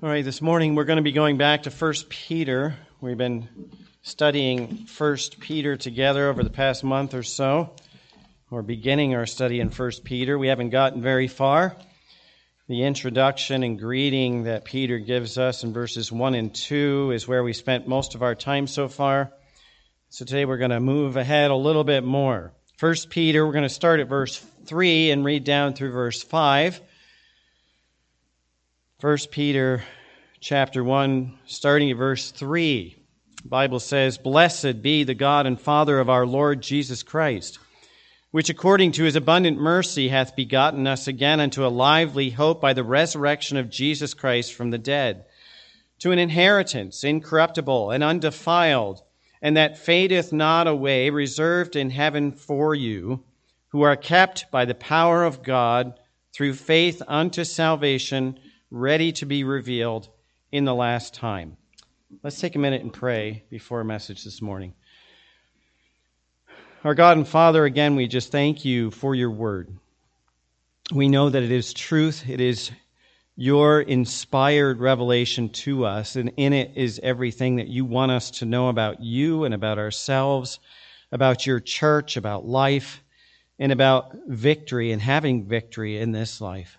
All right, this morning we're going to be going back to 1 Peter. We've been studying 1 Peter together over the past month or so. We're beginning our study in 1 Peter. We haven't gotten very far. The introduction and greeting that Peter gives us in verses 1 and 2 is where we spent most of our time so far. So today we're going to move ahead a little bit more. 1 Peter, we're going to start at verse 3 and read down through verse 5. 1 Peter chapter 1, starting at verse 3. The Bible says, Blessed be the God and Father of our Lord Jesus Christ, which according to his abundant mercy hath begotten us again unto a lively hope by the resurrection of Jesus Christ from the dead, to an inheritance incorruptible and undefiled, and that fadeth not away, reserved in heaven for you, who are kept by the power of God through faith unto salvation ready to be revealed in the last time. Let's take a minute and pray before our message this morning. Our God and Father, again, we just thank you for your word. We know that it is truth, it is your inspired revelation to us, and in it is everything that you want us to know about you and about ourselves, about your church, about life, and about victory and having victory in this life.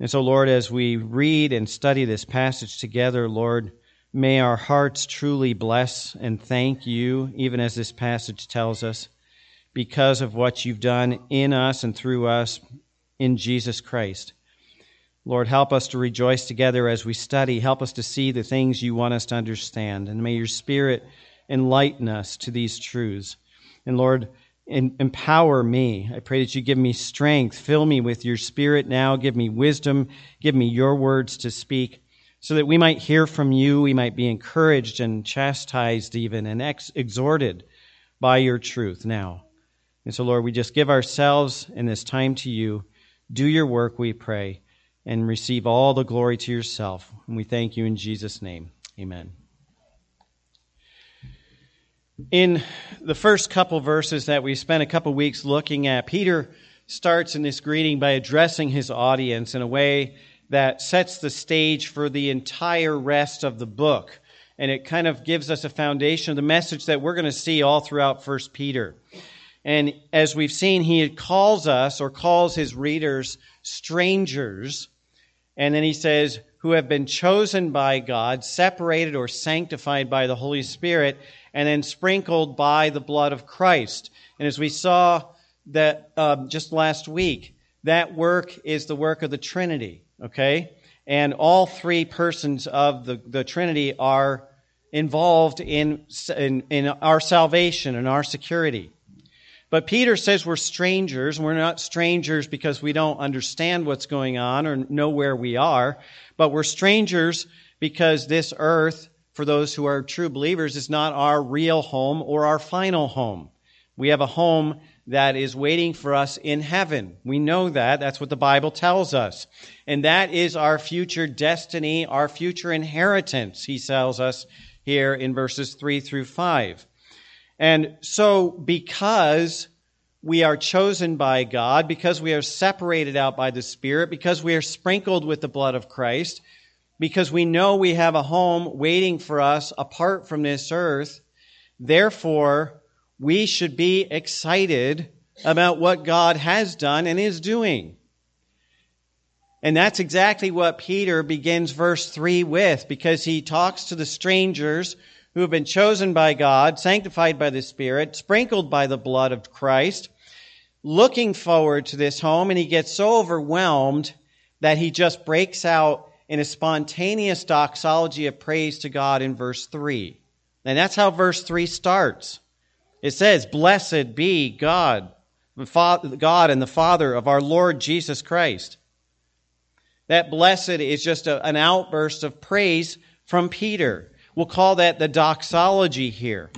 And so, Lord, as we read and study this passage together, Lord, may our hearts truly bless and thank you, even as this passage tells us, because of what you've done in us and through us in Jesus Christ. Lord, help us to rejoice together as we study. Help us to see the things you want us to understand. And may your Spirit enlighten us to these truths. And Lord, empower me. I pray that you give me strength. Fill me with your spirit now. Give me wisdom. Give me your words to speak so that we might hear from you. We might be encouraged and chastised even and ex- exhorted by your truth now. And so, Lord, we just give ourselves in this time to you. Do your work, we pray, and receive all the glory to yourself. And we thank you in Jesus' name. Amen. In the first couple verses that we spent a couple weeks looking at, Peter starts in this greeting by addressing his audience in a way that sets the stage for the entire rest of the book. And it kind of gives us a foundation of the message that we're going to see all throughout First Peter. And as we've seen, he calls us or calls his readers strangers. And then he says, who have been chosen by God, separated or sanctified by the Holy Spirit, and then sprinkled by the blood of Christ. And as we saw that um, just last week, that work is the work of the Trinity, okay? And all three persons of the, the Trinity are involved in, in, in our salvation and our security. But Peter says we're strangers. We're not strangers because we don't understand what's going on or know where we are, but we're strangers because this earth for those who are true believers, is not our real home or our final home. We have a home that is waiting for us in heaven. We know that. That's what the Bible tells us. And that is our future destiny, our future inheritance, he tells us here in verses 3 through 5. And so, because we are chosen by God, because we are separated out by the Spirit, because we are sprinkled with the blood of Christ, because we know we have a home waiting for us apart from this earth. Therefore, we should be excited about what God has done and is doing. And that's exactly what Peter begins verse 3 with, because he talks to the strangers who have been chosen by God, sanctified by the Spirit, sprinkled by the blood of Christ, looking forward to this home, and he gets so overwhelmed that he just breaks out in a spontaneous doxology of praise to God in verse 3. And that's how verse 3 starts. It says, Blessed be God, God and the Father of our Lord Jesus Christ. That blessed is just a, an outburst of praise from Peter. We'll call that the doxology here.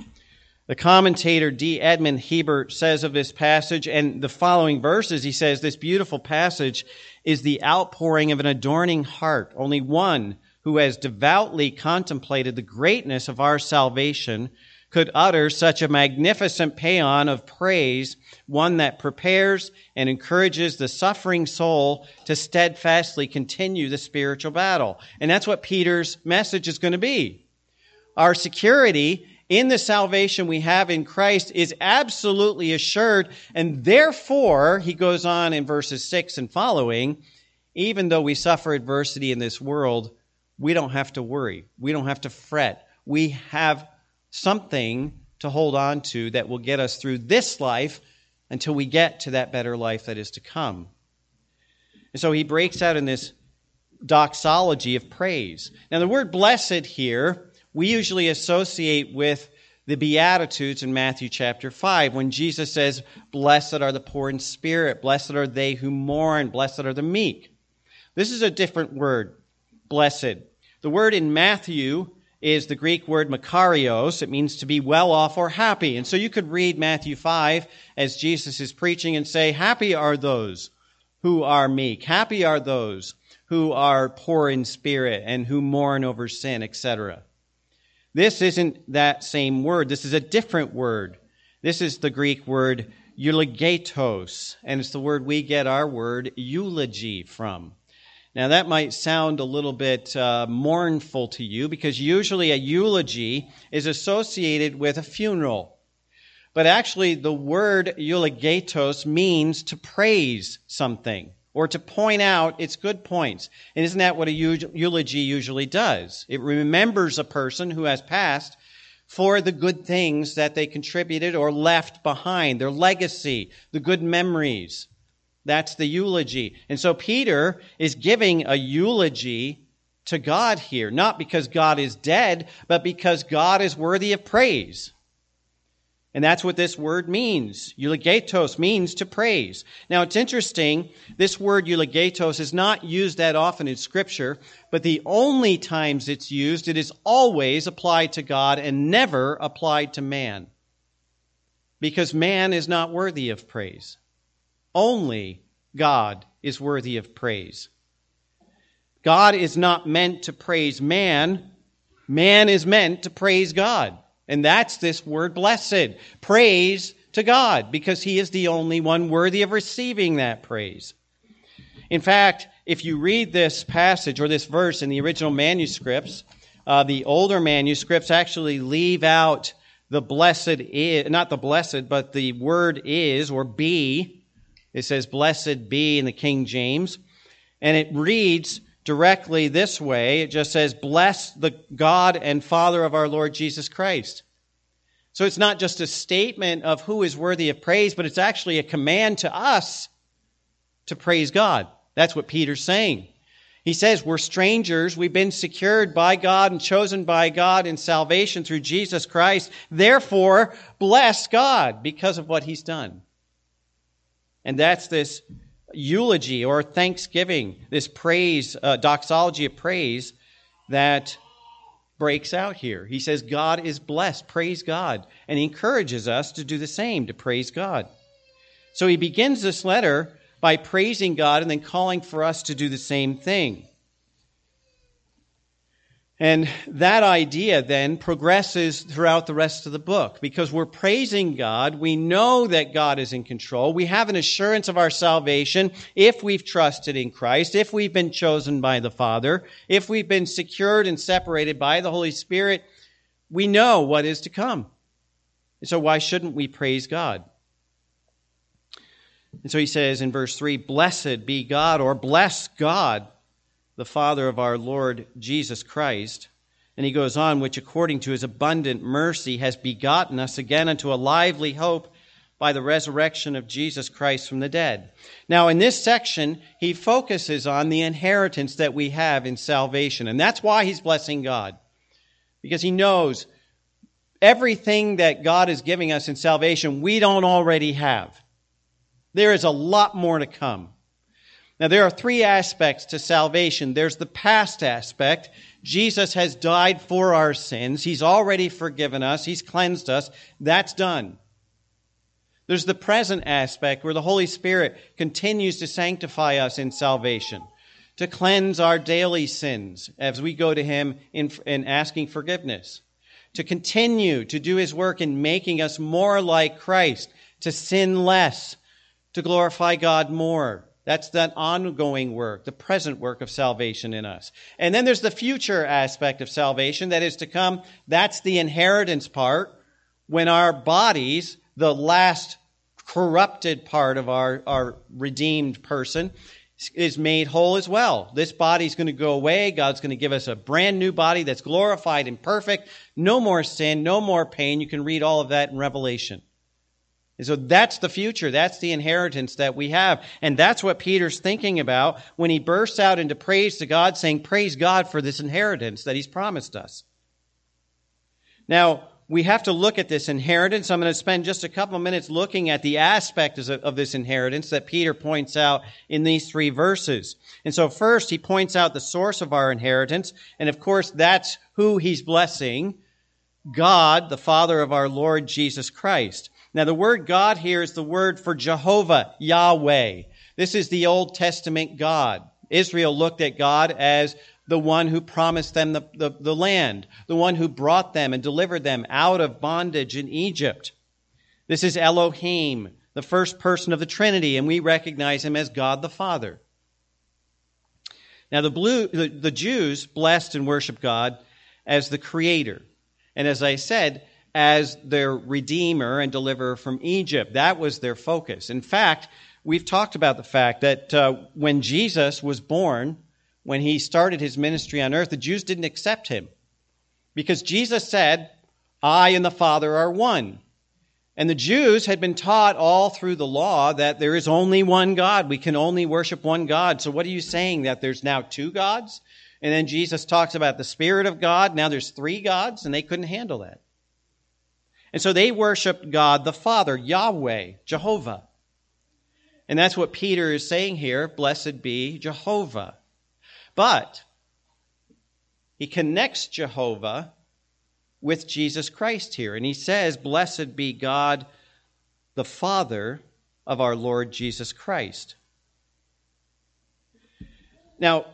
The commentator D. Edmond Hiebert says of this passage and the following verses, he says, This beautiful passage is the outpouring of an adorning heart. Only one who has devoutly contemplated the greatness of our salvation could utter such a magnificent paean of praise, one that prepares and encourages the suffering soul to steadfastly continue the spiritual battle. And that's what Peter's message is going to be. Our security in the salvation we have in Christ is absolutely assured. And therefore, he goes on in verses 6 and following, even though we suffer adversity in this world, we don't have to worry. We don't have to fret. We have something to hold on to that will get us through this life until we get to that better life that is to come. And so he breaks out in this doxology of praise. Now, the word blessed here, we usually associate with the Beatitudes in Matthew chapter 5 when Jesus says, Blessed are the poor in spirit, blessed are they who mourn, blessed are the meek. This is a different word, blessed. The word in Matthew is the Greek word makarios. It means to be well off or happy. And so you could read Matthew 5 as Jesus is preaching and say, Happy are those who are meek. Happy are those who are poor in spirit and who mourn over sin, etc. This isn't that same word. This is a different word. This is the Greek word eulogetos, and it's the word we get our word eulogy from. Now, that might sound a little bit uh, mournful to you because usually a eulogy is associated with a funeral. But actually, the word eulogetos means to praise something or to point out its good points. And isn't that what a eulogy usually does? It remembers a person who has passed for the good things that they contributed or left behind, their legacy, the good memories. That's the eulogy. And so Peter is giving a eulogy to God here, not because God is dead, but because God is worthy of praise. And that's what this word means. Eulogetos means to praise. Now it's interesting, this word eulogetos is not used that often in scripture, but the only times it's used, it is always applied to God and never applied to man. Because man is not worthy of praise. Only God is worthy of praise. God is not meant to praise man. Man is meant to praise God. And that's this word blessed. Praise to God because he is the only one worthy of receiving that praise. In fact, if you read this passage or this verse in the original manuscripts, uh, the older manuscripts actually leave out the blessed is, not the blessed, but the word is or be it says, Blessed be in the King James. And it reads directly this way it just says, Bless the God and Father of our Lord Jesus Christ. So it's not just a statement of who is worthy of praise, but it's actually a command to us to praise God. That's what Peter's saying. He says, We're strangers. We've been secured by God and chosen by God in salvation through Jesus Christ. Therefore, bless God because of what he's done. And that's this eulogy or thanksgiving, this praise, uh, doxology of praise that breaks out here. He says, God is blessed. Praise God. And he encourages us to do the same, to praise God. So he begins this letter by praising God and then calling for us to do the same thing. And that idea then progresses throughout the rest of the book because we're praising God. We know that God is in control. We have an assurance of our salvation if we've trusted in Christ, if we've been chosen by the Father, if we've been secured and separated by the Holy Spirit. We know what is to come. And so why shouldn't we praise God? And so he says in verse 3 Blessed be God, or bless God the Father of our Lord Jesus Christ. And he goes on, which according to his abundant mercy has begotten us again unto a lively hope by the resurrection of Jesus Christ from the dead. Now, in this section, he focuses on the inheritance that we have in salvation. And that's why he's blessing God. Because he knows everything that God is giving us in salvation, we don't already have. There is a lot more to come. Now, there are three aspects to salvation there's the past aspect. Jesus has died for our sins. He's already forgiven us. He's cleansed us. That's done. There's the present aspect where the Holy Spirit continues to sanctify us in salvation, to cleanse our daily sins as we go to Him in, in asking forgiveness. to continue to do his work in making us more like Christ, to sin less, to glorify God more. That's that ongoing work, the present work of salvation in us. And then there's the future aspect of salvation that is to come. That's the inheritance part when our bodies, the last corrupted part of our, our redeemed person, is made whole as well. This body's going to go away. God's going to give us a brand new body that's glorified and perfect. No more sin, no more pain. You can read all of that in Revelation. And so that's the future. That's the inheritance that we have. And that's what Peter's thinking about when he bursts out into praise to God, saying, Praise God for this inheritance that he's promised us. Now, we have to look at this inheritance. I'm going to spend just a couple of minutes looking at the aspects of this inheritance that Peter points out in these three verses. And so first, he points out the source of our inheritance. And of course, that's who he's blessing. God, the Father of our Lord Jesus Christ. Now, the word God here is the word for Jehovah, Yahweh. This is the Old Testament God. Israel looked at God as the one who promised them the, the, the, land, the one who brought them and delivered them out of bondage in Egypt. This is Elohim, the first person of the Trinity, and we recognize him as God the Father. Now, the, blue, the, the Jews blessed and worshiped God as the Creator. And as I said, as their Redeemer and deliverer from Egypt. That was their focus. In fact, we've talked about the fact that uh, when Jesus was born, when he started his ministry on earth, the Jews didn't accept him because Jesus said, I and the Father are one. And the Jews had been taught all through the law that there is only one God. We can only worship one God. So what are you saying? That there's now two gods? And then Jesus talks about the Spirit of God. Now there's three gods, and they couldn't handle that. And so they worshiped God the Father, Yahweh, Jehovah. And that's what Peter is saying here. Blessed be Jehovah. But he connects Jehovah with Jesus Christ here. And he says, Blessed be God, the Father of our Lord Jesus Christ. Now,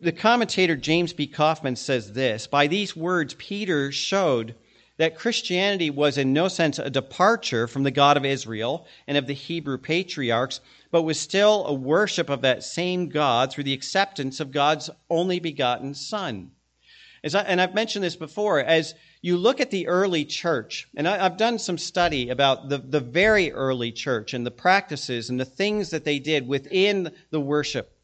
the commentator James B. Coffman says this By these words, Peter showed that Christianity was in no sense a departure from the God of Israel and of the Hebrew patriarchs, but was still a worship of that same God through the acceptance of God's only begotten Son. I, and I've mentioned this before, as you look at the early church, and I, have done some study about the, the very early church and the practices and the things that they did within the worship.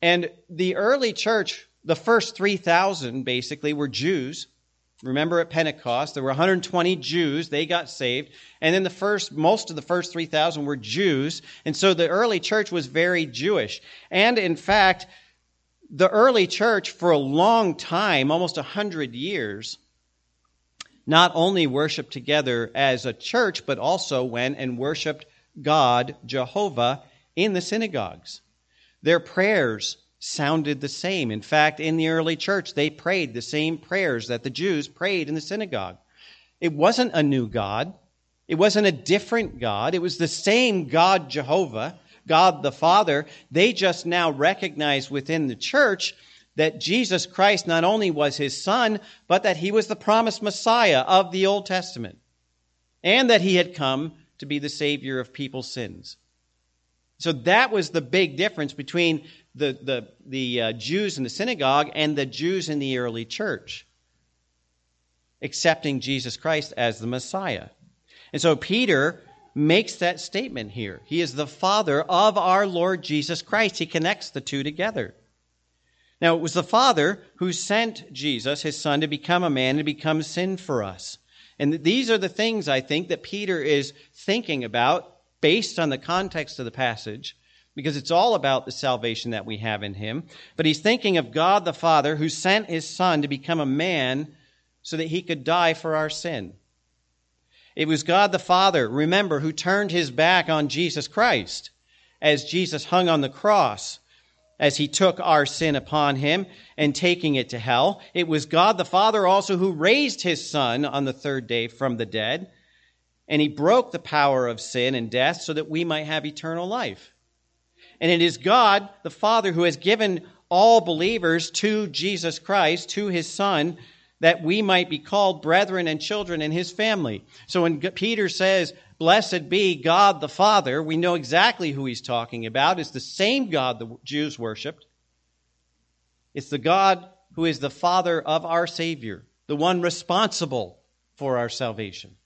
And the early church, the first 3,000 basically were Jews Remember at Pentecost, there were 120 Jews, they got saved. And then the first, most of the first 3,000 were Jews. And so the early church was very Jewish. And in fact, the early church for a long time, almost 100 years, not only worshiped together as a church, but also went and worshiped God, Jehovah, in the synagogues. Their prayers sounded the same. In fact, in the early church, they prayed the same prayers that the Jews prayed in the synagogue. It wasn't a new God. It wasn't a different God. It was the same God, Jehovah, God the Father. They just now recognized within the church that Jesus Christ not only was his son, but that he was the promised Messiah of the Old Testament, and that he had come to be the Savior of people's sins. So that was the big difference between the, the, the uh, Jews in the synagogue and the Jews in the early church, accepting Jesus Christ as the Messiah. And so Peter makes that statement here. He is the Father of our Lord Jesus Christ. He connects the two together. Now, it was the Father who sent Jesus, his Son, to become a man and become sin for us. And these are the things I think that Peter is thinking about based on the context of the passage because it's all about the salvation that we have in him. But he's thinking of God the Father who sent his Son to become a man so that he could die for our sin. It was God the Father, remember, who turned his back on Jesus Christ as Jesus hung on the cross, as he took our sin upon him and taking it to hell. It was God the Father also who raised his Son on the third day from the dead, and he broke the power of sin and death so that we might have eternal life. And it is God, the Father, who has given all believers to Jesus Christ, to his Son, that we might be called brethren and children in his family. So when Peter says, Blessed be God the Father, we know exactly who he's talking about. It's the same God the Jews worshiped. It's the God who is the Father of our Savior, the one responsible for our salvation.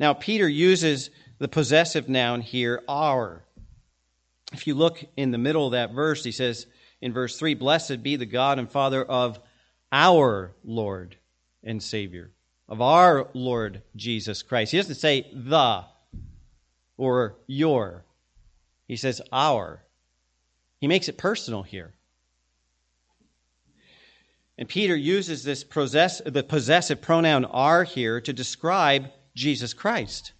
Now, Peter uses the possessive noun here, our. If you look in the middle of that verse, he says in verse 3 Blessed be the God and Father of our Lord and Savior, of our Lord Jesus Christ. He doesn't say the or your, he says our. He makes it personal here. And Peter uses this possess, the possessive pronoun our here to describe Jesus Christ.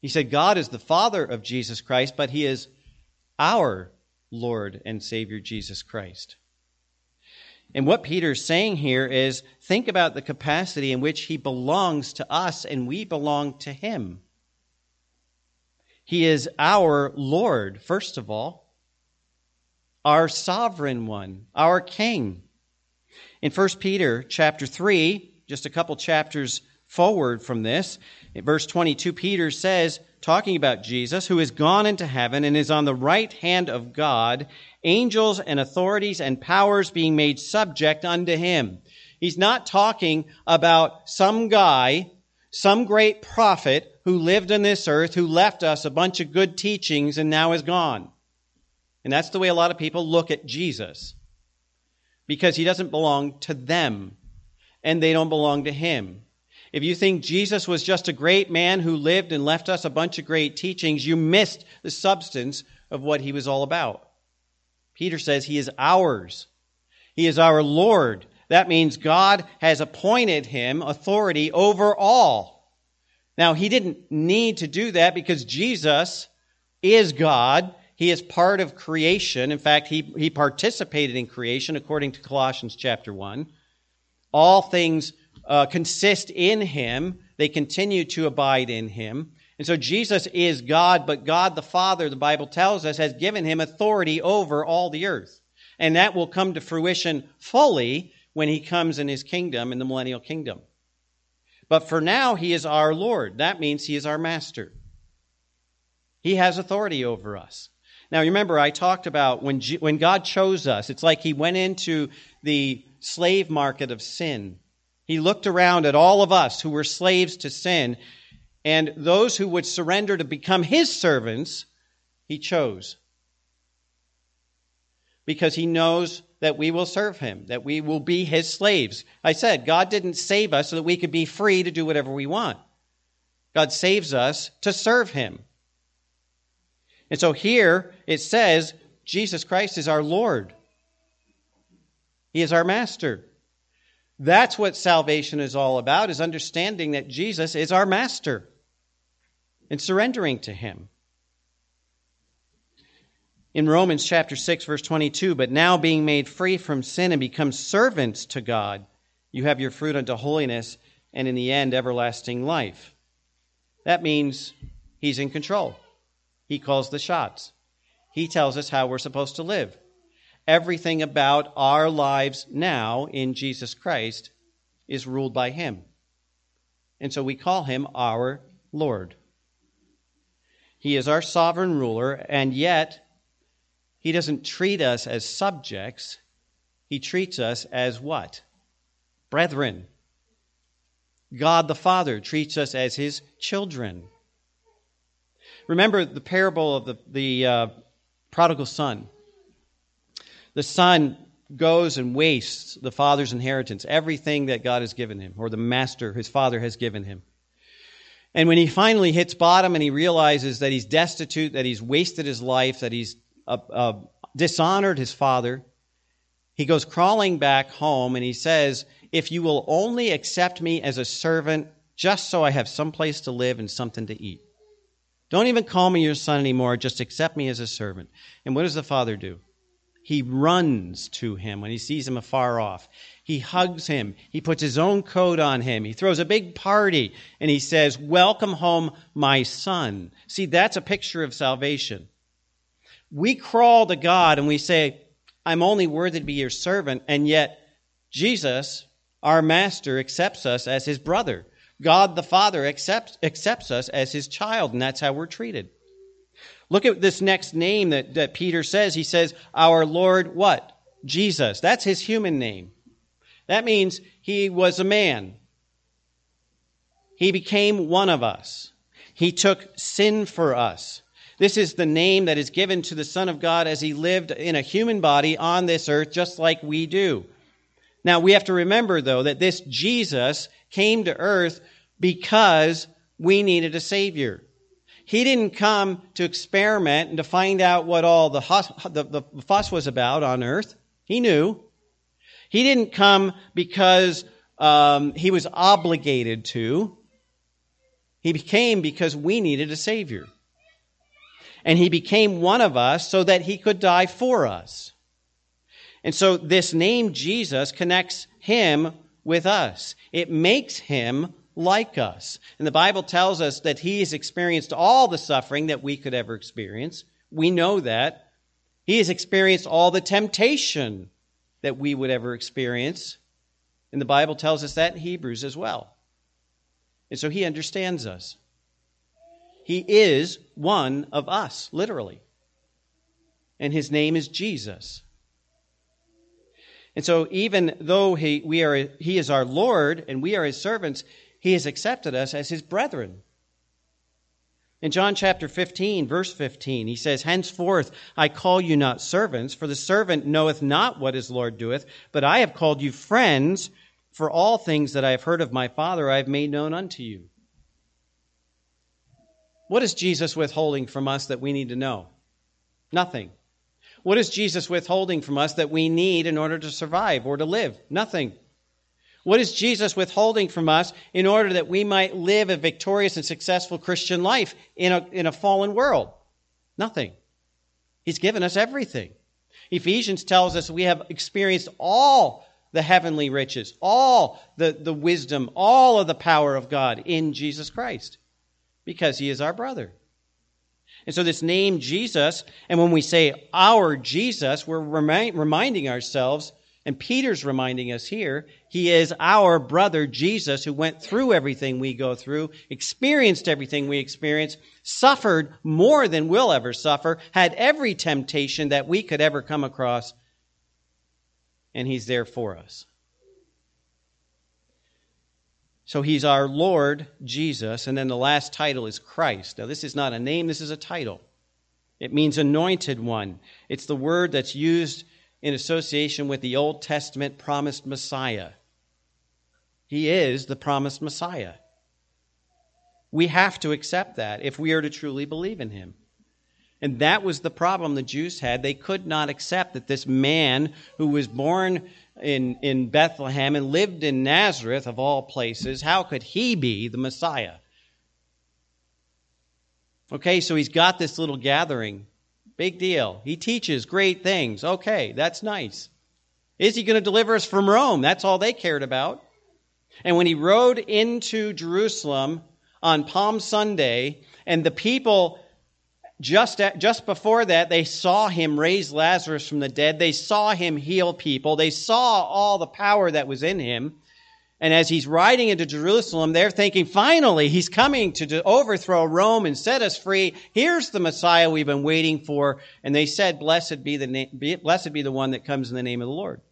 He said, God is the Father of Jesus Christ, but He is our Lord and Savior Jesus Christ. And what Peter's saying here is think about the capacity in which He belongs to us and we belong to Him. He is our Lord, first of all, our sovereign one, our King. In 1 Peter chapter 3, just a couple chapters forward from this, in verse 22, Peter says, talking about Jesus, who has gone into heaven and is on the right hand of God, angels and authorities and powers being made subject unto him. He's not talking about some guy, some great prophet who lived on this earth, who left us a bunch of good teachings and now is gone. And that's the way a lot of people look at Jesus because he doesn't belong to them and they don't belong to him. If you think Jesus was just a great man who lived and left us a bunch of great teachings, you missed the substance of what he was all about. Peter says he is ours. He is our Lord. That means God has appointed him authority over all. Now, he didn't need to do that because Jesus is God he is part of creation. In fact, he, he participated in creation according to Colossians chapter 1. All things uh, consist in him, they continue to abide in him. And so Jesus is God, but God the Father, the Bible tells us, has given him authority over all the earth. And that will come to fruition fully when he comes in his kingdom, in the millennial kingdom. But for now, he is our Lord. That means he is our master. He has authority over us. Now, remember, I talked about when, G- when God chose us, it's like He went into the slave market of sin. He looked around at all of us who were slaves to sin, and those who would surrender to become His servants, He chose. Because He knows that we will serve Him, that we will be His slaves. I said, God didn't save us so that we could be free to do whatever we want. God saves us to serve Him. And so here it says Jesus Christ is our Lord. He is our master. That's what salvation is all about is understanding that Jesus is our master and surrendering to him. In Romans chapter 6 verse 22, but now being made free from sin and become servants to God, you have your fruit unto holiness and in the end everlasting life. That means he's in control. He calls the shots. He tells us how we're supposed to live. Everything about our lives now in Jesus Christ is ruled by Him. And so we call Him our Lord. He is our sovereign ruler, and yet He doesn't treat us as subjects. He treats us as what? Brethren. God the Father treats us as His children. Remember the parable of the, the uh, prodigal son. The son goes and wastes the father's inheritance, everything that God has given him, or the master, his father, has given him. And when he finally hits bottom and he realizes that he's destitute, that he's wasted his life, that he's uh, uh, dishonored his father, he goes crawling back home and he says, If you will only accept me as a servant, just so I have some place to live and something to eat. Don't even call me your son anymore. Just accept me as a servant. And what does the father do? He runs to him when he sees him afar off. He hugs him. He puts his own coat on him. He throws a big party and he says, Welcome home, my son. See, that's a picture of salvation. We crawl to God and we say, I'm only worthy to be your servant, and yet Jesus, our master, accepts us as his brother. God the Father accepts, accepts us as his child, and that's how we're treated. Look at this next name that, that Peter says. He says, Our Lord, what? Jesus. That's his human name. That means he was a man. He became one of us. He took sin for us. This is the name that is given to the Son of God as he lived in a human body on this earth, just like we do. Now, we have to remember, though, that this Jesus came to earth because we needed a Savior. He didn't come to experiment and to find out what all the, the, the fuss was about on earth. He knew. He didn't come because um, he was obligated to. He came because we needed a Savior. And he became one of us so that he could die for us. And so this name Jesus connects him with us. It makes him like us. And the Bible tells us that he has experienced all the suffering that we could ever experience. We know that. He has experienced all the temptation that we would ever experience. And the Bible tells us that in Hebrews as well. And so he understands us. He is one of us, literally. And his name is Jesus. And so, even though he, we are, he is our Lord and we are his servants, he has accepted us as his brethren. In John chapter 15, verse 15, he says, Henceforth I call you not servants, for the servant knoweth not what his Lord doeth, but I have called you friends, for all things that I have heard of my Father I have made known unto you. What is Jesus withholding from us that we need to know? Nothing. What is Jesus withholding from us that we need in order to survive or to live? Nothing. What is Jesus withholding from us in order that we might live a victorious and successful Christian life in a, in a fallen world? Nothing. He's given us everything. Ephesians tells us we have experienced all the heavenly riches, all the, the wisdom, all of the power of God in Jesus Christ because he is our brother. And so, this name Jesus, and when we say our Jesus, we're remind, reminding ourselves and Peter's reminding us here, he is our brother Jesus who went through everything we go through, experienced everything we experience, suffered more than we'll ever suffer, had every temptation that we could ever come across, and he's there for us. So he's our Lord Jesus, and then the last title is Christ. Now, this is not a name, this is a title. It means anointed one. It's the word that's used in association with the Old Testament promised Messiah. He is the promised Messiah. We have to accept that if we are to truly believe in him. And that was the problem the Jews had. They could not accept that this man who was born in, in Bethlehem and lived in Nazareth, of all places, how could he be the Messiah? Okay, so he's got this little gathering Big deal. He teaches great things. Okay, that's nice. Is he going to deliver us from Rome? That's all they cared about. And when he rode into Jerusalem on Palm Sunday, and the people just, at, just before that, they saw him raise Lazarus from the dead. They saw him heal people. They saw all the power that was in him. And as he's riding into Jerusalem, they're thinking, finally, he's coming to overthrow Rome and set us free. Here's the Messiah we've been waiting for. And they said, blessed be the, na- blessed be the one that comes in the name of the Lord.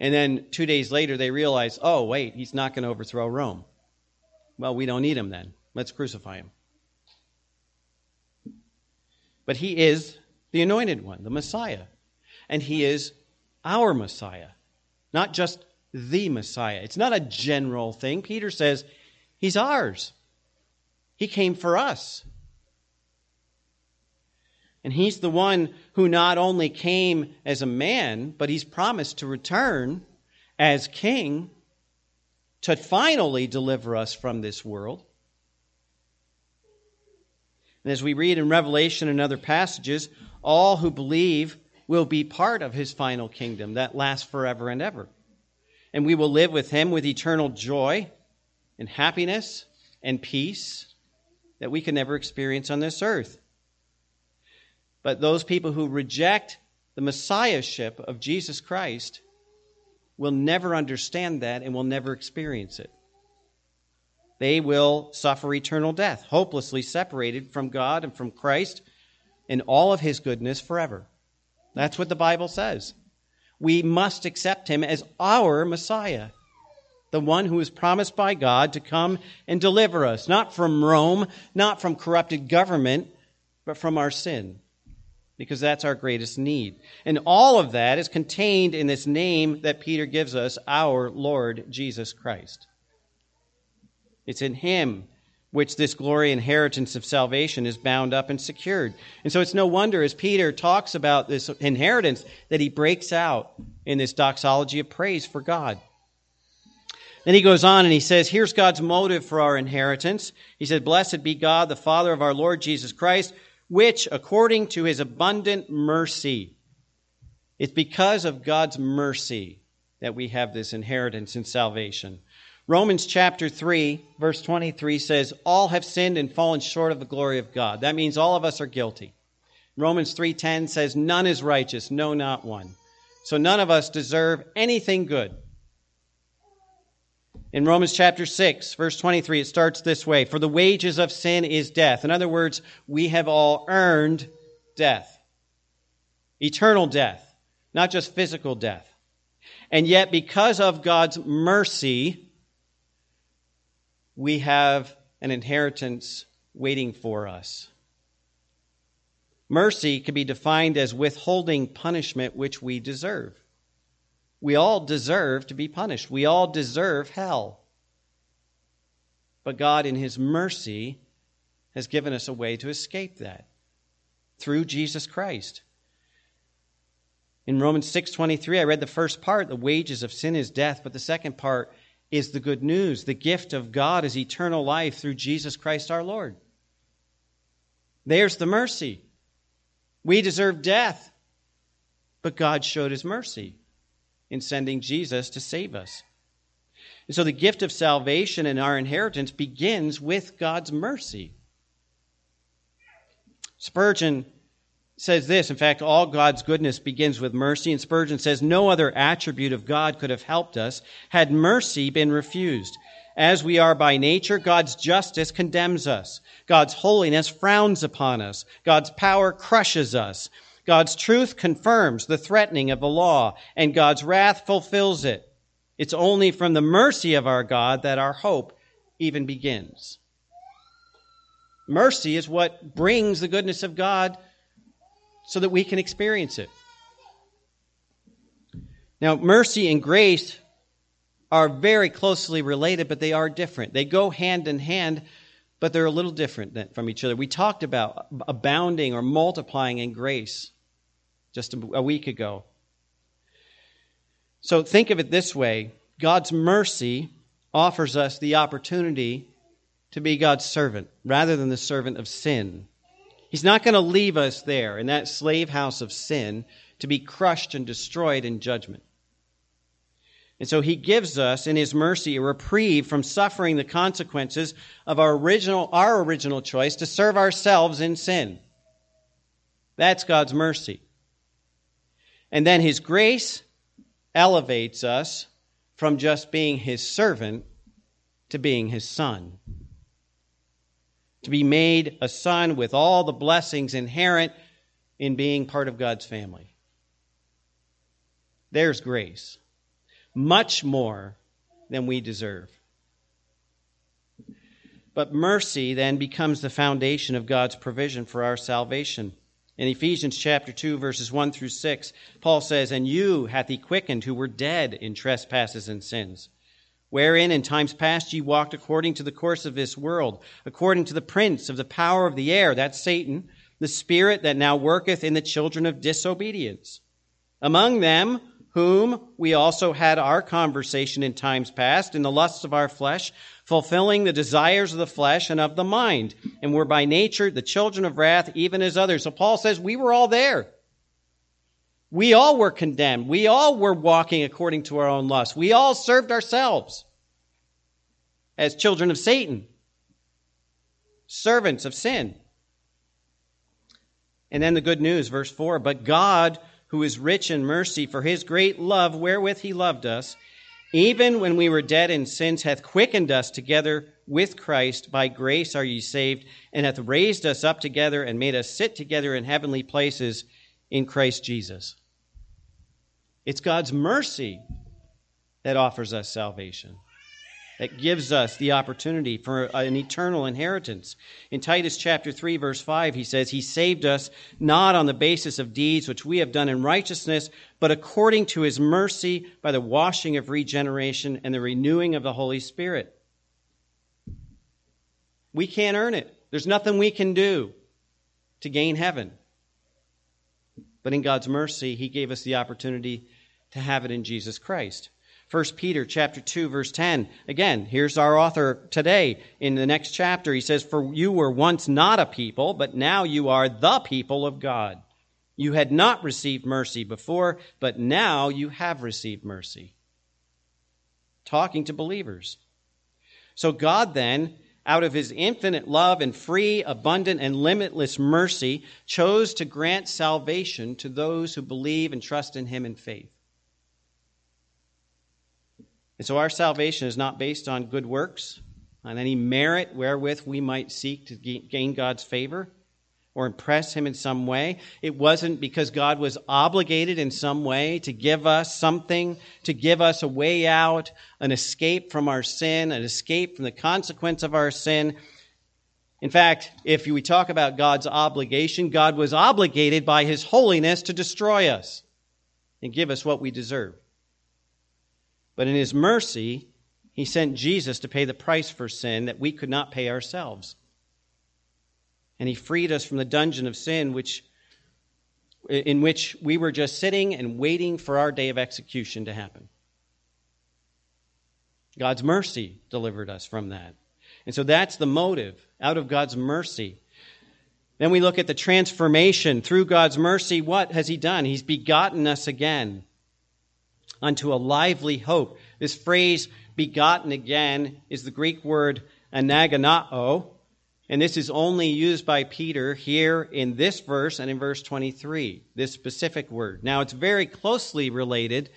And then two days later, they realize, oh, wait, he's not going to overthrow Rome. Well, we don't need him then. Let's crucify him. But he is the anointed one, the Messiah. And he is our Messiah, not just the Messiah. It's not a general thing. Peter says he's ours. He came for us. And he's the one who not only came as a man, but he's promised to return as king to finally deliver us from this world. And as we read in Revelation and other passages, all who believe will be part of his final kingdom that lasts forever and ever and we will live with him with eternal joy and happiness and peace that we can never experience on this earth. But those people who reject the Messiahship of Jesus Christ will never understand that and will never experience it. They will suffer eternal death, hopelessly separated from God and from Christ and all of his goodness forever. That's what the Bible says. We must accept him as our Messiah, the one who is promised by God to come and deliver us, not from Rome, not from corrupted government, but from our sin, because that's our greatest need. And all of that is contained in this name that Peter gives us, our Lord Jesus Christ. It's in him which this glory inheritance of salvation is bound up and secured. And so it's no wonder as Peter talks about this inheritance that he breaks out in this doxology of praise for God. Then he goes on and he says, Here's God's motive for our inheritance. He said, Blessed be God, the Father of our Lord Jesus Christ, which, according to his abundant mercy, it's because of God's mercy that we have this inheritance and salvation. Romans chapter 3, verse 23 says, All have sinned and fallen short of the glory of God. That means all of us are guilty. Romans 3:10 says, None is righteous, no, not one. So none of us deserve anything good. In Romans chapter 6, verse 23, it starts this way For the wages of sin is death. In other words, we have all earned death, eternal death, not just physical death. And yet, because of God's mercy, we have an inheritance waiting for us. Mercy can be defined as withholding punishment which we deserve. We all deserve to be punished. We all deserve hell. But God, in His mercy, has given us a way to escape that through Jesus Christ. In Romans 6:23 I read the first part the wages of sin is death but the second part is the good news. The gift of God is eternal life through Jesus Christ our Lord. There's the mercy. We deserve death, but God showed his mercy in sending Jesus to save us. And so the gift of salvation and our inheritance begins with God's mercy. Spurgeon says this. In fact, all God's goodness begins with mercy. And Spurgeon says, No other attribute of God could have helped us had mercy been refused. As we are by nature, God's justice condemns us. God's holiness frowns upon us. God's power crushes us. God's truth confirms the threatening of the law, and God's wrath fulfills it. It's only from the mercy of our God that our hope even begins. Mercy is what brings the goodness of God so that we can experience it. Now, mercy and grace are very closely related, but they are different. They go hand in hand, but they're a little different from each other. We talked about abounding or multiplying in grace just a week ago. So think of it this way God's mercy offers us the opportunity to be God's servant rather than the servant of sin. He's not going to leave us there in that slave house of sin to be crushed and destroyed in judgment. And so he gives us in his mercy a reprieve from suffering the consequences of our original, our original choice to serve ourselves in sin. That's God's mercy. And then his grace elevates us from just being his servant to being his son to be made a son with all the blessings inherent in being part of God's family. There's grace, much more than we deserve. But mercy then becomes the foundation of God's provision for our salvation. In Ephesians chapter 2, verses 1 through 6, Paul says, And you hath he quickened who were dead in trespasses and sins wherein in times past ye walked according to the course of this world, according to the prince of the power of the air, that's Satan, the spirit that now worketh in the children of disobedience. Among them, whom we also had our conversation in times past in the lusts of our flesh, fulfilling the desires of the flesh and of the mind, and were by nature the children of wrath, even as others. So Paul says we were all there. We all were condemned. We all were walking according to our own lusts. We all served ourselves as children of Satan, servants of sin. And then the good news, verse 4 But God, who is rich in mercy, for his great love wherewith he loved us, even when we were dead in sins, hath quickened us together with Christ. By grace are ye saved, and hath raised us up together and made us sit together in heavenly places in Christ Jesus. It's God's mercy that offers us salvation that gives us the opportunity for an eternal inheritance. In Titus chapter 3 verse 5 he says he saved us not on the basis of deeds which we have done in righteousness but according to his mercy by the washing of regeneration and the renewing of the Holy Spirit. We can't earn it. There's nothing we can do to gain heaven. But in God's mercy he gave us the opportunity to have it in Jesus Christ. 1 Peter chapter 2 verse 10. Again, here's our author today in the next chapter. He says, "For you were once not a people, but now you are the people of God. You had not received mercy before, but now you have received mercy." Talking to believers. So God then, out of his infinite love and free, abundant, and limitless mercy, chose to grant salvation to those who believe and trust in him in faith. And so our salvation is not based on good works, on any merit wherewith we might seek to gain God's favor or impress Him in some way. It wasn't because God was obligated in some way to give us something, to give us a way out, an escape from our sin, an escape from the consequence of our sin. In fact, if we talk about God's obligation, God was obligated by His holiness to destroy us and give us what we deserve. But in his mercy, he sent Jesus to pay the price for sin that we could not pay ourselves. And he freed us from the dungeon of sin which in which we were just sitting and waiting for our day of execution to happen. God's mercy delivered us from that. And so that's the motive out of God's mercy. Then we look at the transformation through God's mercy. What has He done? He's begotten us again unto a lively hope. This phrase, begotten again, is the Greek word anagennao, and this is only used by Peter here in this verse and in verse 23, this specific word. Now, it's very closely related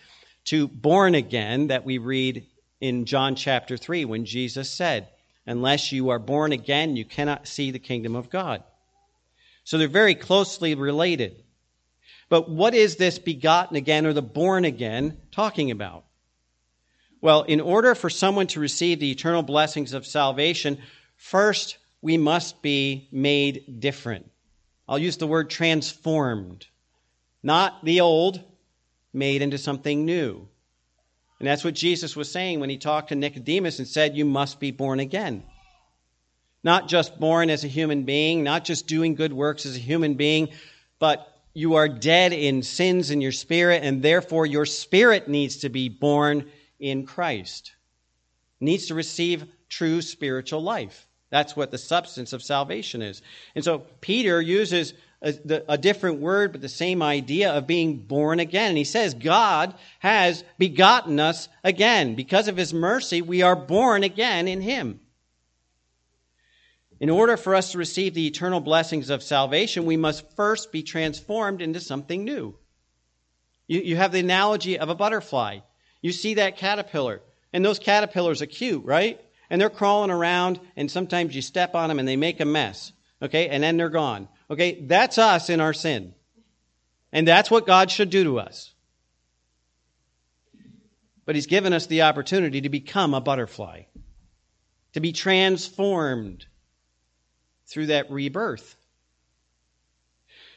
to born again that we read in John chapter 3 when Jesus said, Unless you are born again, you cannot see the kingdom of God. So they're very closely related. But what is this begotten again or the born again talking about? Well, in order for someone to receive the eternal blessings of salvation, first we must be made different. I'll use the word transformed. Not the old, made into something new. And that's what Jesus was saying when he talked to Nicodemus and said, You must be born again. Not just born as a human being, not just doing good works as a human being, but you are dead in sins in your spirit, and therefore your spirit needs to be born in Christ. Needs to receive true spiritual life. That's what the substance of salvation is. And so Peter uses a, a, different word, but the same idea of being born again. And he says, God has begotten us again. Because of his mercy, we are born again in him. In order for us to receive the eternal blessings of salvation, we must first be transformed into something new. You, you have the analogy of a butterfly. You see that caterpillar, and those caterpillars are cute, right? And they're crawling around, and sometimes you step on them and they make a mess, okay? And then they're gone. Okay, that's us in our sin. And that's what God should do to us. But He's given us the opportunity to become a butterfly, to be transformed through that rebirth.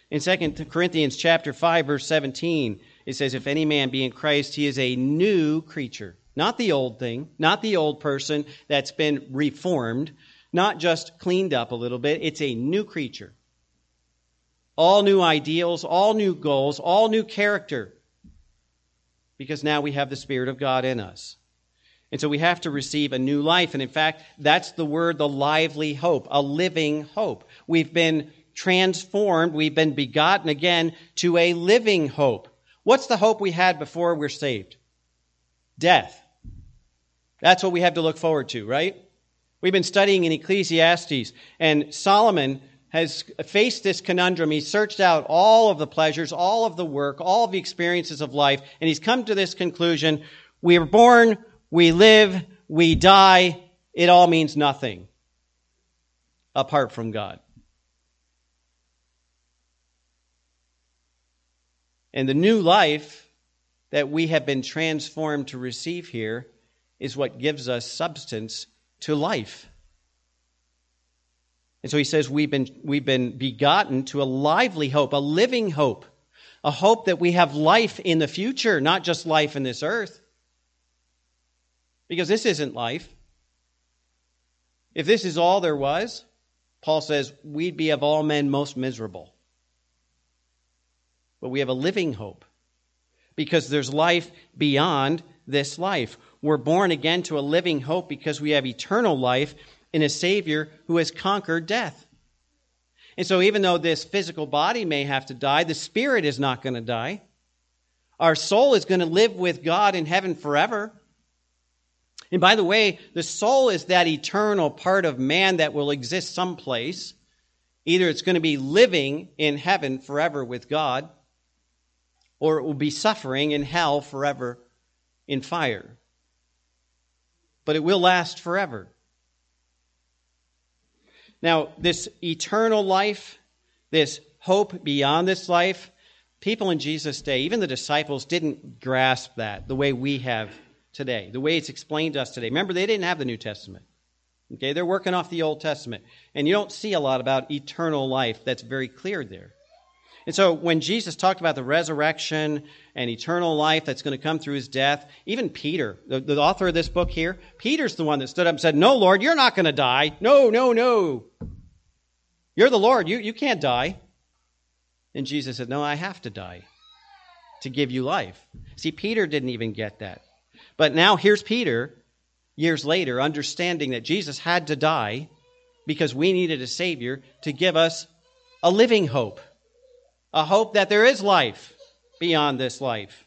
In 2 Corinthians chapter 5 verse 17, it says if any man be in Christ, he is a new creature. Not the old thing, not the old person that's been reformed, not just cleaned up a little bit, it's a new creature. All new ideals, all new goals, all new character. Because now we have the Spirit of God in us. And so we have to receive a new life. And in fact, that's the word, the lively hope, a living hope. We've been transformed, we've been begotten again to a living hope. What's the hope we had before we're saved? Death. That's what we have to look forward to, right? We've been studying in Ecclesiastes, and Solomon has faced this conundrum. He's searched out all of the pleasures, all of the work, all of the experiences of life, and he's come to this conclusion. We are born, we live, we die. It all means nothing apart from God. And the new life that we have been transformed to receive here is what gives us substance to life. And so he says we've been, we've been begotten to a lively hope, a living hope, a hope that we have life in the future, not just life in this earth. Because this isn't life. If this is all there was, Paul says we'd be of all men most miserable but we have a living hope because there's life beyond this life. We're born again to a living hope because we have eternal life in a Savior who has conquered death. And so, even though this physical body may have to die, the spirit is not going to die. Our soul is going to live with God in heaven forever. And by the way, the soul is that eternal part of man that will exist someplace. Either it's going to be living in heaven forever with God, or it will be suffering in hell forever in fire. But it will last forever. Now, this eternal life, this hope beyond this life, people in Jesus' day, even the disciples, didn't grasp that the way we have today, the way it's explained to us today. Remember, they didn't have the New Testament. Okay, they're working off the Old Testament. And you don't see a lot about eternal life that's very clear there. And so when Jesus talked about the resurrection and eternal life that's going to come through his death, even Peter, the, the author of this book here, Peter's the one that stood up and said, No, Lord, you're not going to die. No, no, no. You're the Lord. You, you can't die. And Jesus said, No, I have to die to give you life. See, Peter didn't even get that. But now here's Peter, years later, understanding that Jesus had to die because we needed a Savior to give us a living hope a hope that there is life beyond this life.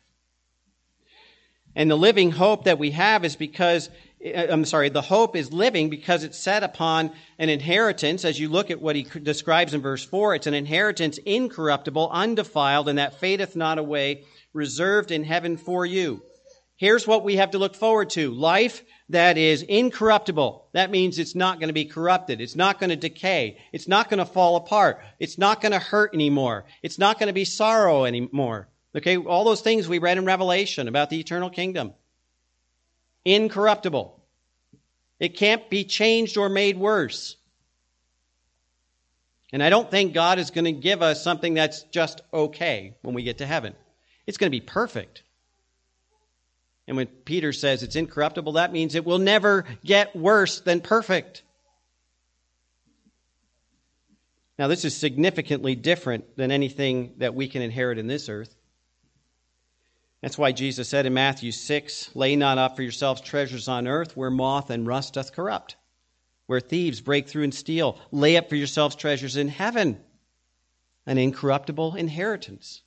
And the living hope that we have is because, uh, I'm sorry, the hope is living because it's set upon an inheritance. As you look at what he describes in verse 4, it's an inheritance incorruptible, undefiled, and that fadeth not away, reserved in heaven for you. Here's what we have to look forward to life that is incorruptible. That means it's not going to be corrupted. It's not going to decay. It's not going to fall apart. It's not going to hurt anymore. It's not going to be sorrow anymore. Okay, all those things we read in Revelation about the eternal kingdom. Incorruptible. It can't be changed or made worse. And I don't think God is going to give us something that's just okay when we get to heaven. It's going to be perfect. And when Peter says it's incorruptible, that means it will never get worse than perfect. Now, this is significantly different than anything that we can inherit in this earth. That's why Jesus said in Matthew 6 Lay not up for yourselves treasures on earth where moth and rust doth corrupt, where thieves break through and steal. Lay up for yourselves treasures in heaven, an incorruptible inheritance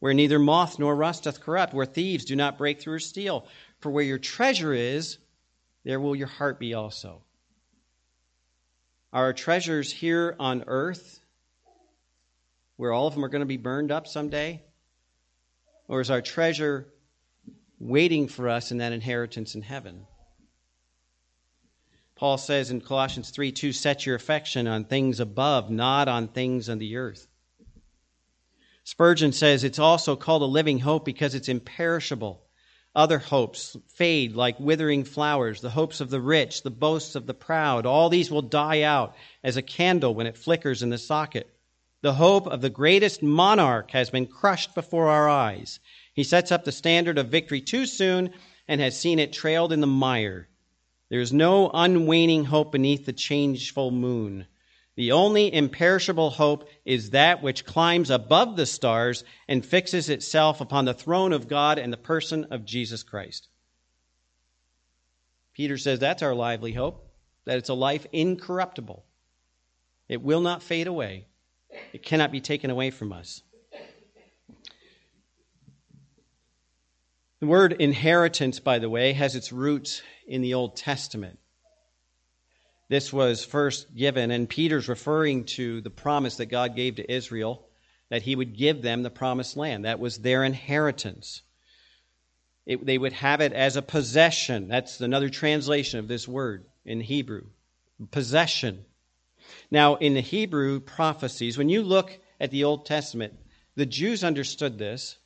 where neither moth nor rust doth corrupt, where thieves do not break through or steal. For where your treasure is, there will your heart be also. Our treasures here on earth, where all of them are going to be burned up someday? Or is our treasure waiting for us in that inheritance in heaven? Paul says in Colossians 3 2, set your affection on things above, not on things on the earth. Spurgeon says it's also called a living hope because it's imperishable. Other hopes fade like withering flowers, the hopes of the rich, the boasts of the proud. All these will die out as a candle when it flickers in the socket. The hope of the greatest monarch has been crushed before our eyes. He sets up the standard of victory too soon and has seen it trailed in the mire. There is no unwaning hope beneath the changeful moon. The only imperishable hope is that which climbs above the stars and fixes itself upon the throne of God and the person of Jesus Christ. Peter says that's our lively hope, that it's a life incorruptible. It will not fade away, it cannot be taken away from us. The word inheritance, by the way, has its roots in the Old Testament. this was first given, and Peter's referring to the promise that God gave to Israel that he would give them the promised land. That was their inheritance. It, they would have it as a possession. That's another translation of this word in Hebrew possession. Now, in the Hebrew prophecies, when you look at the Old Testament, the Jews understood this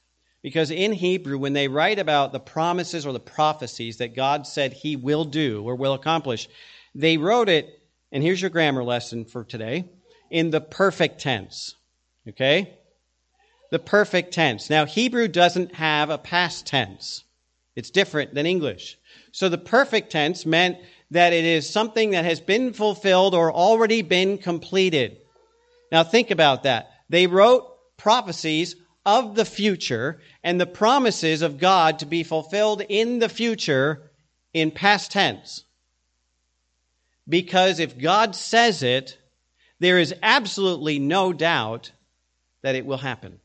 because in Hebrew, when they write about the promises or the prophecies that God said he will do or will accomplish, they wrote it, and here's your grammar lesson for today, in the perfect tense. Okay? The perfect tense. Now, Hebrew doesn't have a past tense, it's different than English. So the perfect tense meant that it is something that has been fulfilled or already been completed. Now, think about that. They wrote prophecies of the future and the promises of God to be fulfilled in the future in past tense. Because if God says it, there is absolutely no doubt that it will happen.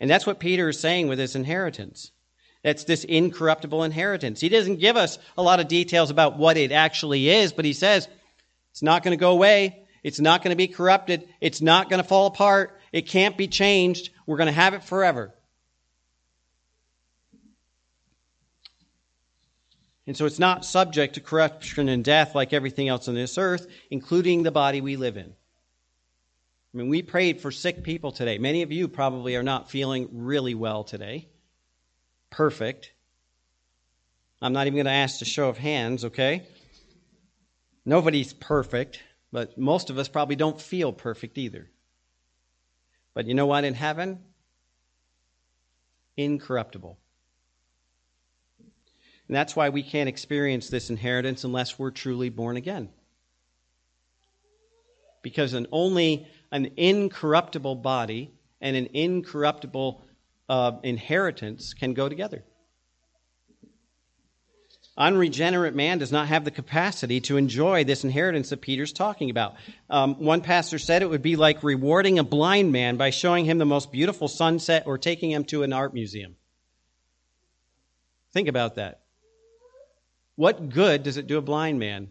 And that's what Peter is saying with his inheritance. That's this incorruptible inheritance. He doesn't give us a lot of details about what it actually is, but he says it's not going to go away. It's not going to be corrupted. It's not going to fall apart. It can't be changed. We're going to have it forever. And so it's not subject to corruption and death like everything else on this earth, including the body we live in. I mean, we prayed for sick people today. Many of you probably are not feeling really well today. Perfect. I'm not even going to ask a show of hands, okay? Nobody's perfect, but most of us probably don't feel perfect either. But you know what? In heaven, incorruptible. And that's why we can't experience this inheritance unless we're truly born again. Because an only an incorruptible body and an incorruptible uh, inheritance can go together. Unregenerate man does not have the capacity to enjoy this inheritance that Peter's talking about. Um, one pastor said it would be like rewarding a blind man by showing him the most beautiful sunset or taking him to an art museum. Think about that. What good does it do a blind man?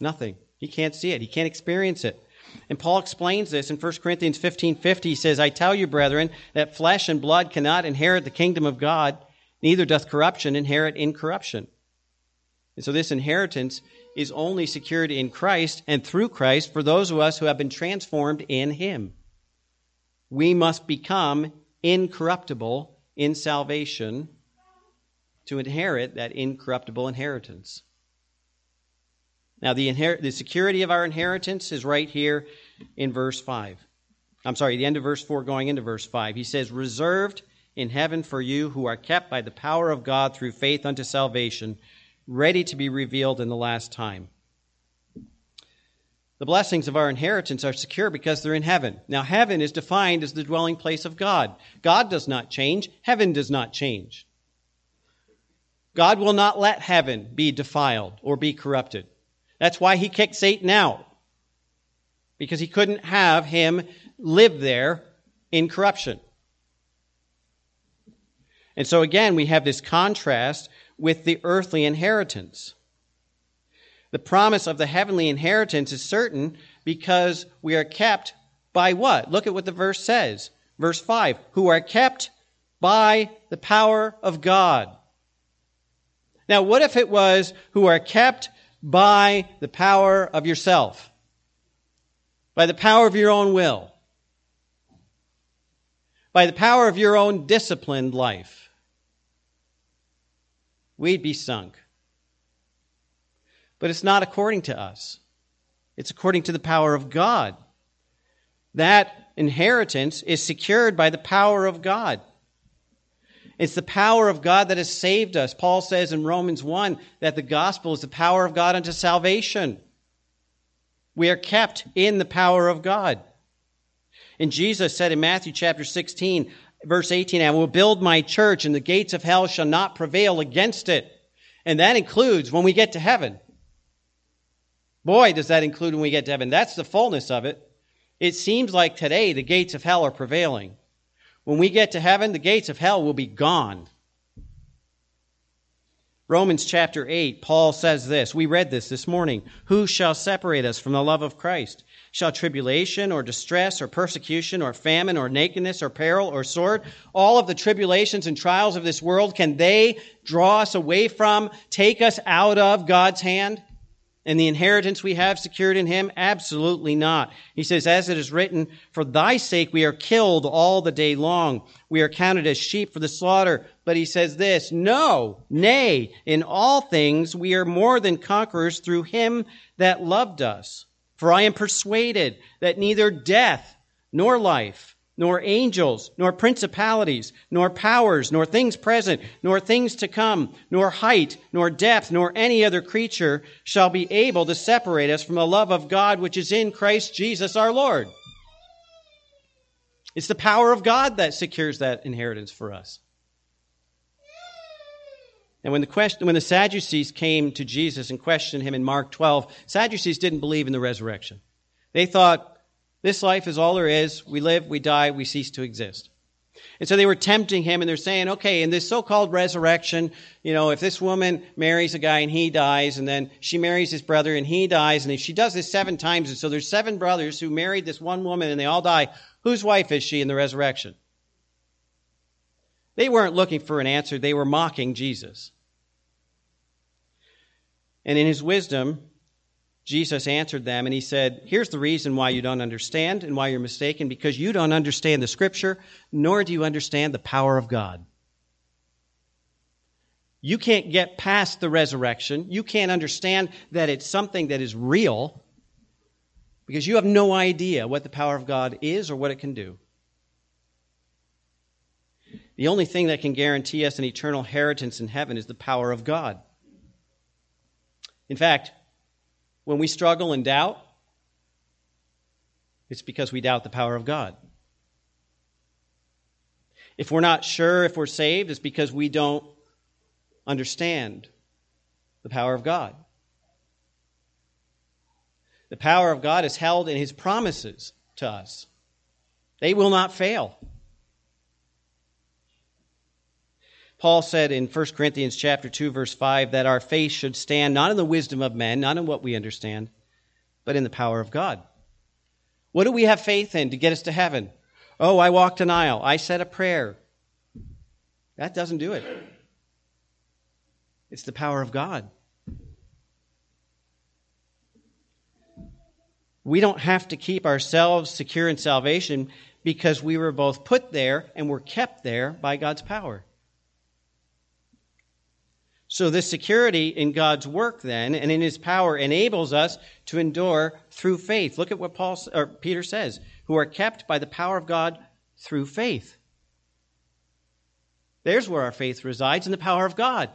Nothing. He can't see it, he can't experience it. And Paul explains this in 1 Corinthians 15 50. He says, I tell you, brethren, that flesh and blood cannot inherit the kingdom of God, neither doth corruption inherit incorruption. And so this inheritance is only secured in Christ and through Christ for those of us who have been transformed in Him. We must become incorruptible in salvation to inherit that incorruptible inheritance. Now, the, inher- the security of our inheritance is right here in verse 5. I'm sorry, the end of verse 4 going into verse 5. He says, Reserved in heaven for you who are kept by the power of God through faith unto salvation, ready to be revealed in the last time. The blessings of our inheritance are secure because they're in heaven. Now, heaven is defined as the dwelling place of God. God does not change, heaven does not change. God will not let heaven be defiled or be corrupted. That's why he kicked Satan out. Because he couldn't have him live there in corruption. And so again, we have this contrast with the earthly inheritance. The promise of the heavenly inheritance is certain because we are kept by what? Look at what the verse says. Verse 5 Who are kept by the power of God. Now, what if it was who are kept by the power of yourself? By the power of your own will? By the power of your own disciplined life? We'd be sunk. But it's not according to us. It's according to the power of God. That inheritance is secured by the power of God. It's the power of God that has saved us. Paul says in Romans 1 that the gospel is the power of God unto salvation. We are kept in the power of God. And Jesus said in Matthew chapter 16, verse 18, I will build my church and the gates of hell shall not prevail against it. And that includes when we get to heaven. Boy, does that include when we get to heaven. That's the fullness of it. It seems like today the gates of hell are prevailing. When we get to heaven, the gates of hell will be gone. Romans chapter 8, Paul says this. We read this this morning. Who shall separate us from the love of Christ? Shall tribulation or distress or persecution or famine or nakedness or peril or sword, all of the tribulations and trials of this world, can they draw us away from, take us out of God's hand? And the inheritance we have secured in him? Absolutely not. He says, as it is written, for thy sake we are killed all the day long. We are counted as sheep for the slaughter. But he says this, no, nay, in all things we are more than conquerors through him that loved us. For I am persuaded that neither death nor life, nor angels, nor principalities, nor powers, nor things present, nor things to come, nor height, nor depth, nor any other creature shall be able to separate us from the love of God which is in Christ Jesus our Lord. It's the power of God that secures that inheritance for us. And when the, question, when the Sadducees came to Jesus and questioned him in Mark 12, Sadducees didn't believe in the resurrection. They thought this life is all there is. We live, we die, we cease to exist. And so they were tempting him and they're saying, okay, in this so-called resurrection, you know, if this woman marries a guy and he dies and then she marries his brother and he dies and if she does this seven times and so there's seven brothers who married this one woman and they all die, whose wife is she in the resurrection? They weren't looking for an answer. They were mocking Jesus. And in his wisdom, Jesus answered them and he said, Here's the reason why you don't understand and why you're mistaken because you don't understand the scripture, nor do you understand the power of God. You can't get past the resurrection. You can't understand that it's something that is real because you have no idea what the power of God is or what it can do. The only thing that can guarantee us an eternal inheritance in heaven is the power of God. In fact, when we struggle and doubt, it's because we doubt the power of God. If we're not sure if we're saved, it's because we don't understand the power of God. The power of God is held in his promises to us. They will not fail. Paul said in 1 Corinthians chapter 2 verse 5 that our faith should stand not in the wisdom of men, not in what we understand, but in the power of God. What do we have faith in to get us to heaven? Oh, I walked an aisle. I said a prayer. That doesn't do it. It's the power of God. We don't have to keep ourselves secure in salvation because we were both put there and were kept there by God's power. So, this security in God's work then and in his power enables us to endure through faith. Look at what Paul or Peter says, who are kept by the power of God through faith. There's where our faith resides in the power of God.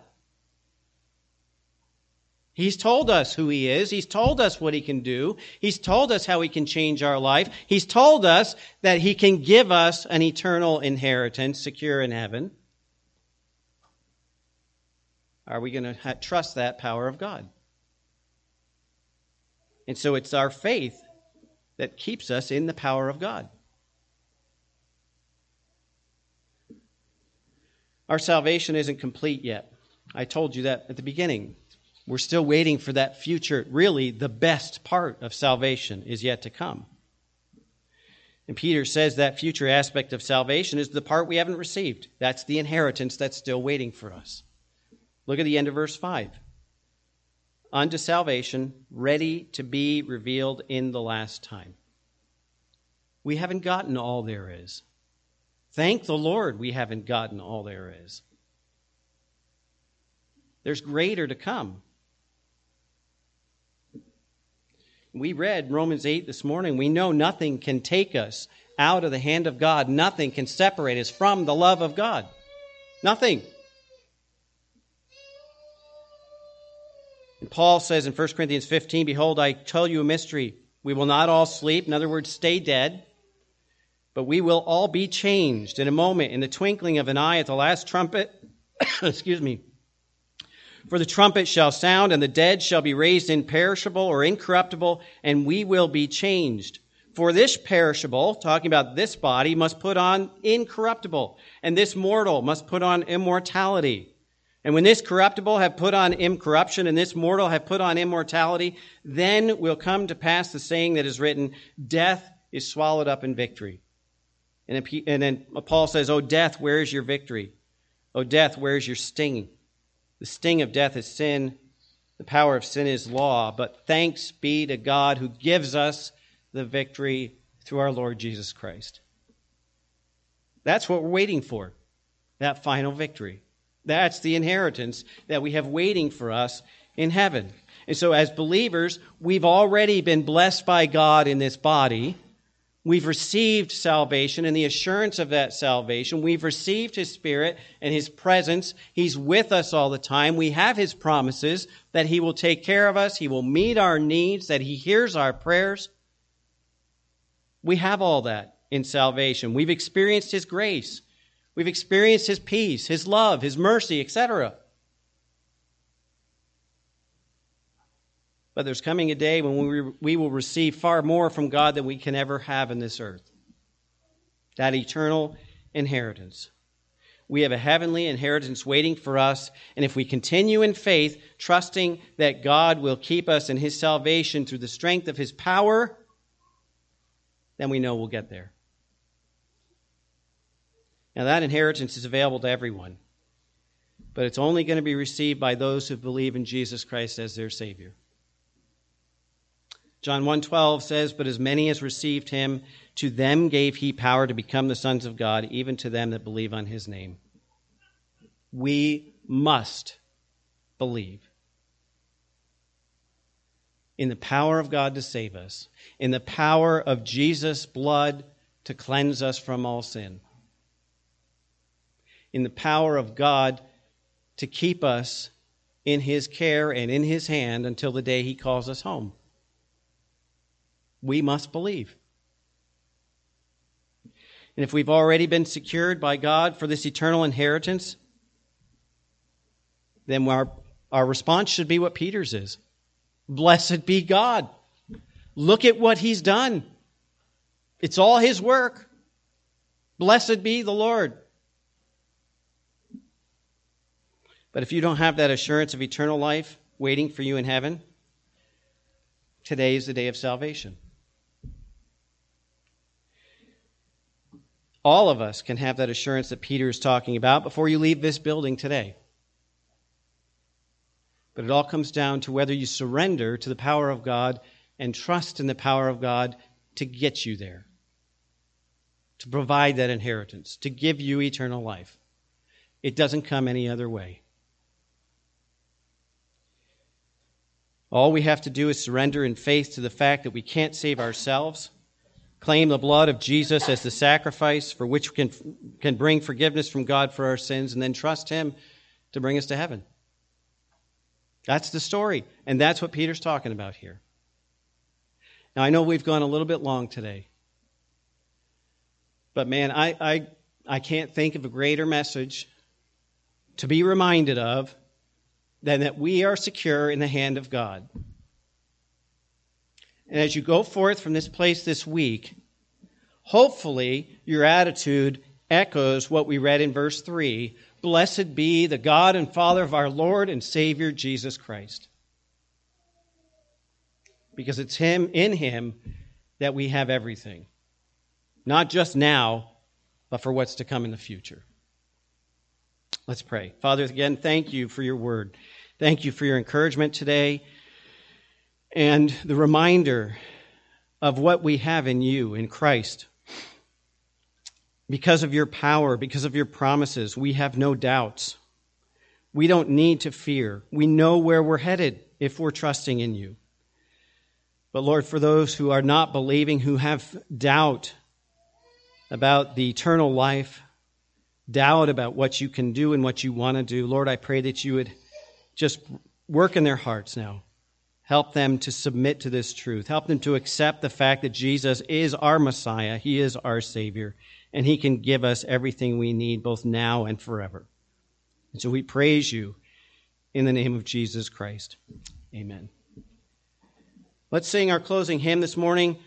He's told us who he is. He's told us what he can do. He's told us how he can change our life. He's told us that he can give us an eternal inheritance secure in heaven. Are we going to ha- trust that power of God? And so it's our faith that keeps us in the power of God. Our salvation isn't complete yet. I told you that at the beginning. We're still waiting for that future. Really, the best part of salvation is yet to come. And Peter says that future aspect of salvation is the part we haven't received. That's the inheritance that's still waiting for us. Look at the end of verse 5. Unto salvation, ready to be revealed in the last time. We haven't gotten all there is. Thank the Lord we haven't gotten all there is. There's greater to come. We read Romans 8 this morning. We know nothing can take us out of the hand of God. Nothing can separate us from the love of God. Nothing. And Paul says in 1 Corinthians 15, Behold, I tell you a mystery. We will not all sleep. In other words, stay dead. But we will all be changed in a moment, in the twinkling of an eye at the last trumpet. Excuse me. For the trumpet shall sound, and the dead shall be raised imperishable or incorruptible, and we will be changed. For this perishable, talking about this body, must put on incorruptible, and this mortal must put on immortality. And when this corruptible have put on incorruption and this mortal have put on immortality, then will come to pass the saying that is written, death is swallowed up in victory. And then Paul says, O death, where is your victory? O death, where is your sting? The sting of death is sin. The power of sin is law. But thanks be to God who gives us the victory through our Lord Jesus Christ. That's what we're waiting for, that final victory. That's the inheritance that we have waiting for us in heaven. And so, as believers, we've already been blessed by God in this body. We've received salvation and the assurance of that salvation. We've received His Spirit and His presence. He's with us all the time. We have His promises that He will take care of us, He will meet our needs, that He hears our prayers. We have all that in salvation. We've experienced His grace. We've experienced His peace, His love, His mercy, etc. But there's coming a day when we, we will receive far more from God than we can ever have in this earth. That eternal inheritance. We have a heavenly inheritance waiting for us, and if we continue in faith, trusting that God will keep us in His salvation through the strength of His power, then we know we'll get there. Now, that inheritance is available to everyone, but it's only going to be received by those who believe in Jesus Christ as their Savior. John 1:12 says, "But as many as received him, to them gave he power to become the sons of God, even to them that believe on his name." We must believe in the power of God to save us, in the power of Jesus' blood to cleanse us from all sin in the power of God to keep us in His care and in His hand until the day He calls us home. We must believe. And if we've already been secured by God for this eternal inheritance, then our, our response should be what Peter's is Blessed be God. Look at what He's done. It's all His work. Blessed be the Lord. But if you don't have that assurance of eternal life waiting for you in heaven, today is the day of salvation. All of us can have that assurance that Peter is talking about before you leave this building today. But it all comes down to whether you surrender to the power of God and trust in the power of God to get you there, to provide that inheritance, to give you eternal life. It doesn't come any other way. All we have to do is surrender in faith to the fact that we can't save ourselves, claim the blood of Jesus as the sacrifice for which we can, can bring forgiveness from God for our sins, and then trust Him to bring us to heaven. That's the story, and that's what Peter's talking about here. Now, I know we've gone a little bit long today, but man, I, I, I can't think of a greater message to be reminded of than that we are secure in the hand of God. And as you go forth from this place this week, hopefully your attitude echoes what we read in verse 3 Blessed be the God and Father of our Lord and Savior Jesus Christ. Because it's Him, in Him, that we have everything. Not just now, but for what's to come in the future. Let's pray. Father, again, thank you for your word. Thank you for your encouragement today and the reminder of what we have in you, in Christ. Because of your power, because of your promises, we have no doubts. We don't need to fear. We know where we're headed if we're trusting in you. But Lord, for those who are not believing, who have doubt about the eternal life, doubt about what you can do and what you want to do, Lord, I pray that you would just work in their hearts now. Help them to submit to this truth. Help them to accept the fact that Jesus is our Messiah, He is our Savior, and He can give us everything we need both now and forever. And so we praise you in the name of Jesus Christ. Amen. Let's sing our closing hymn this morning.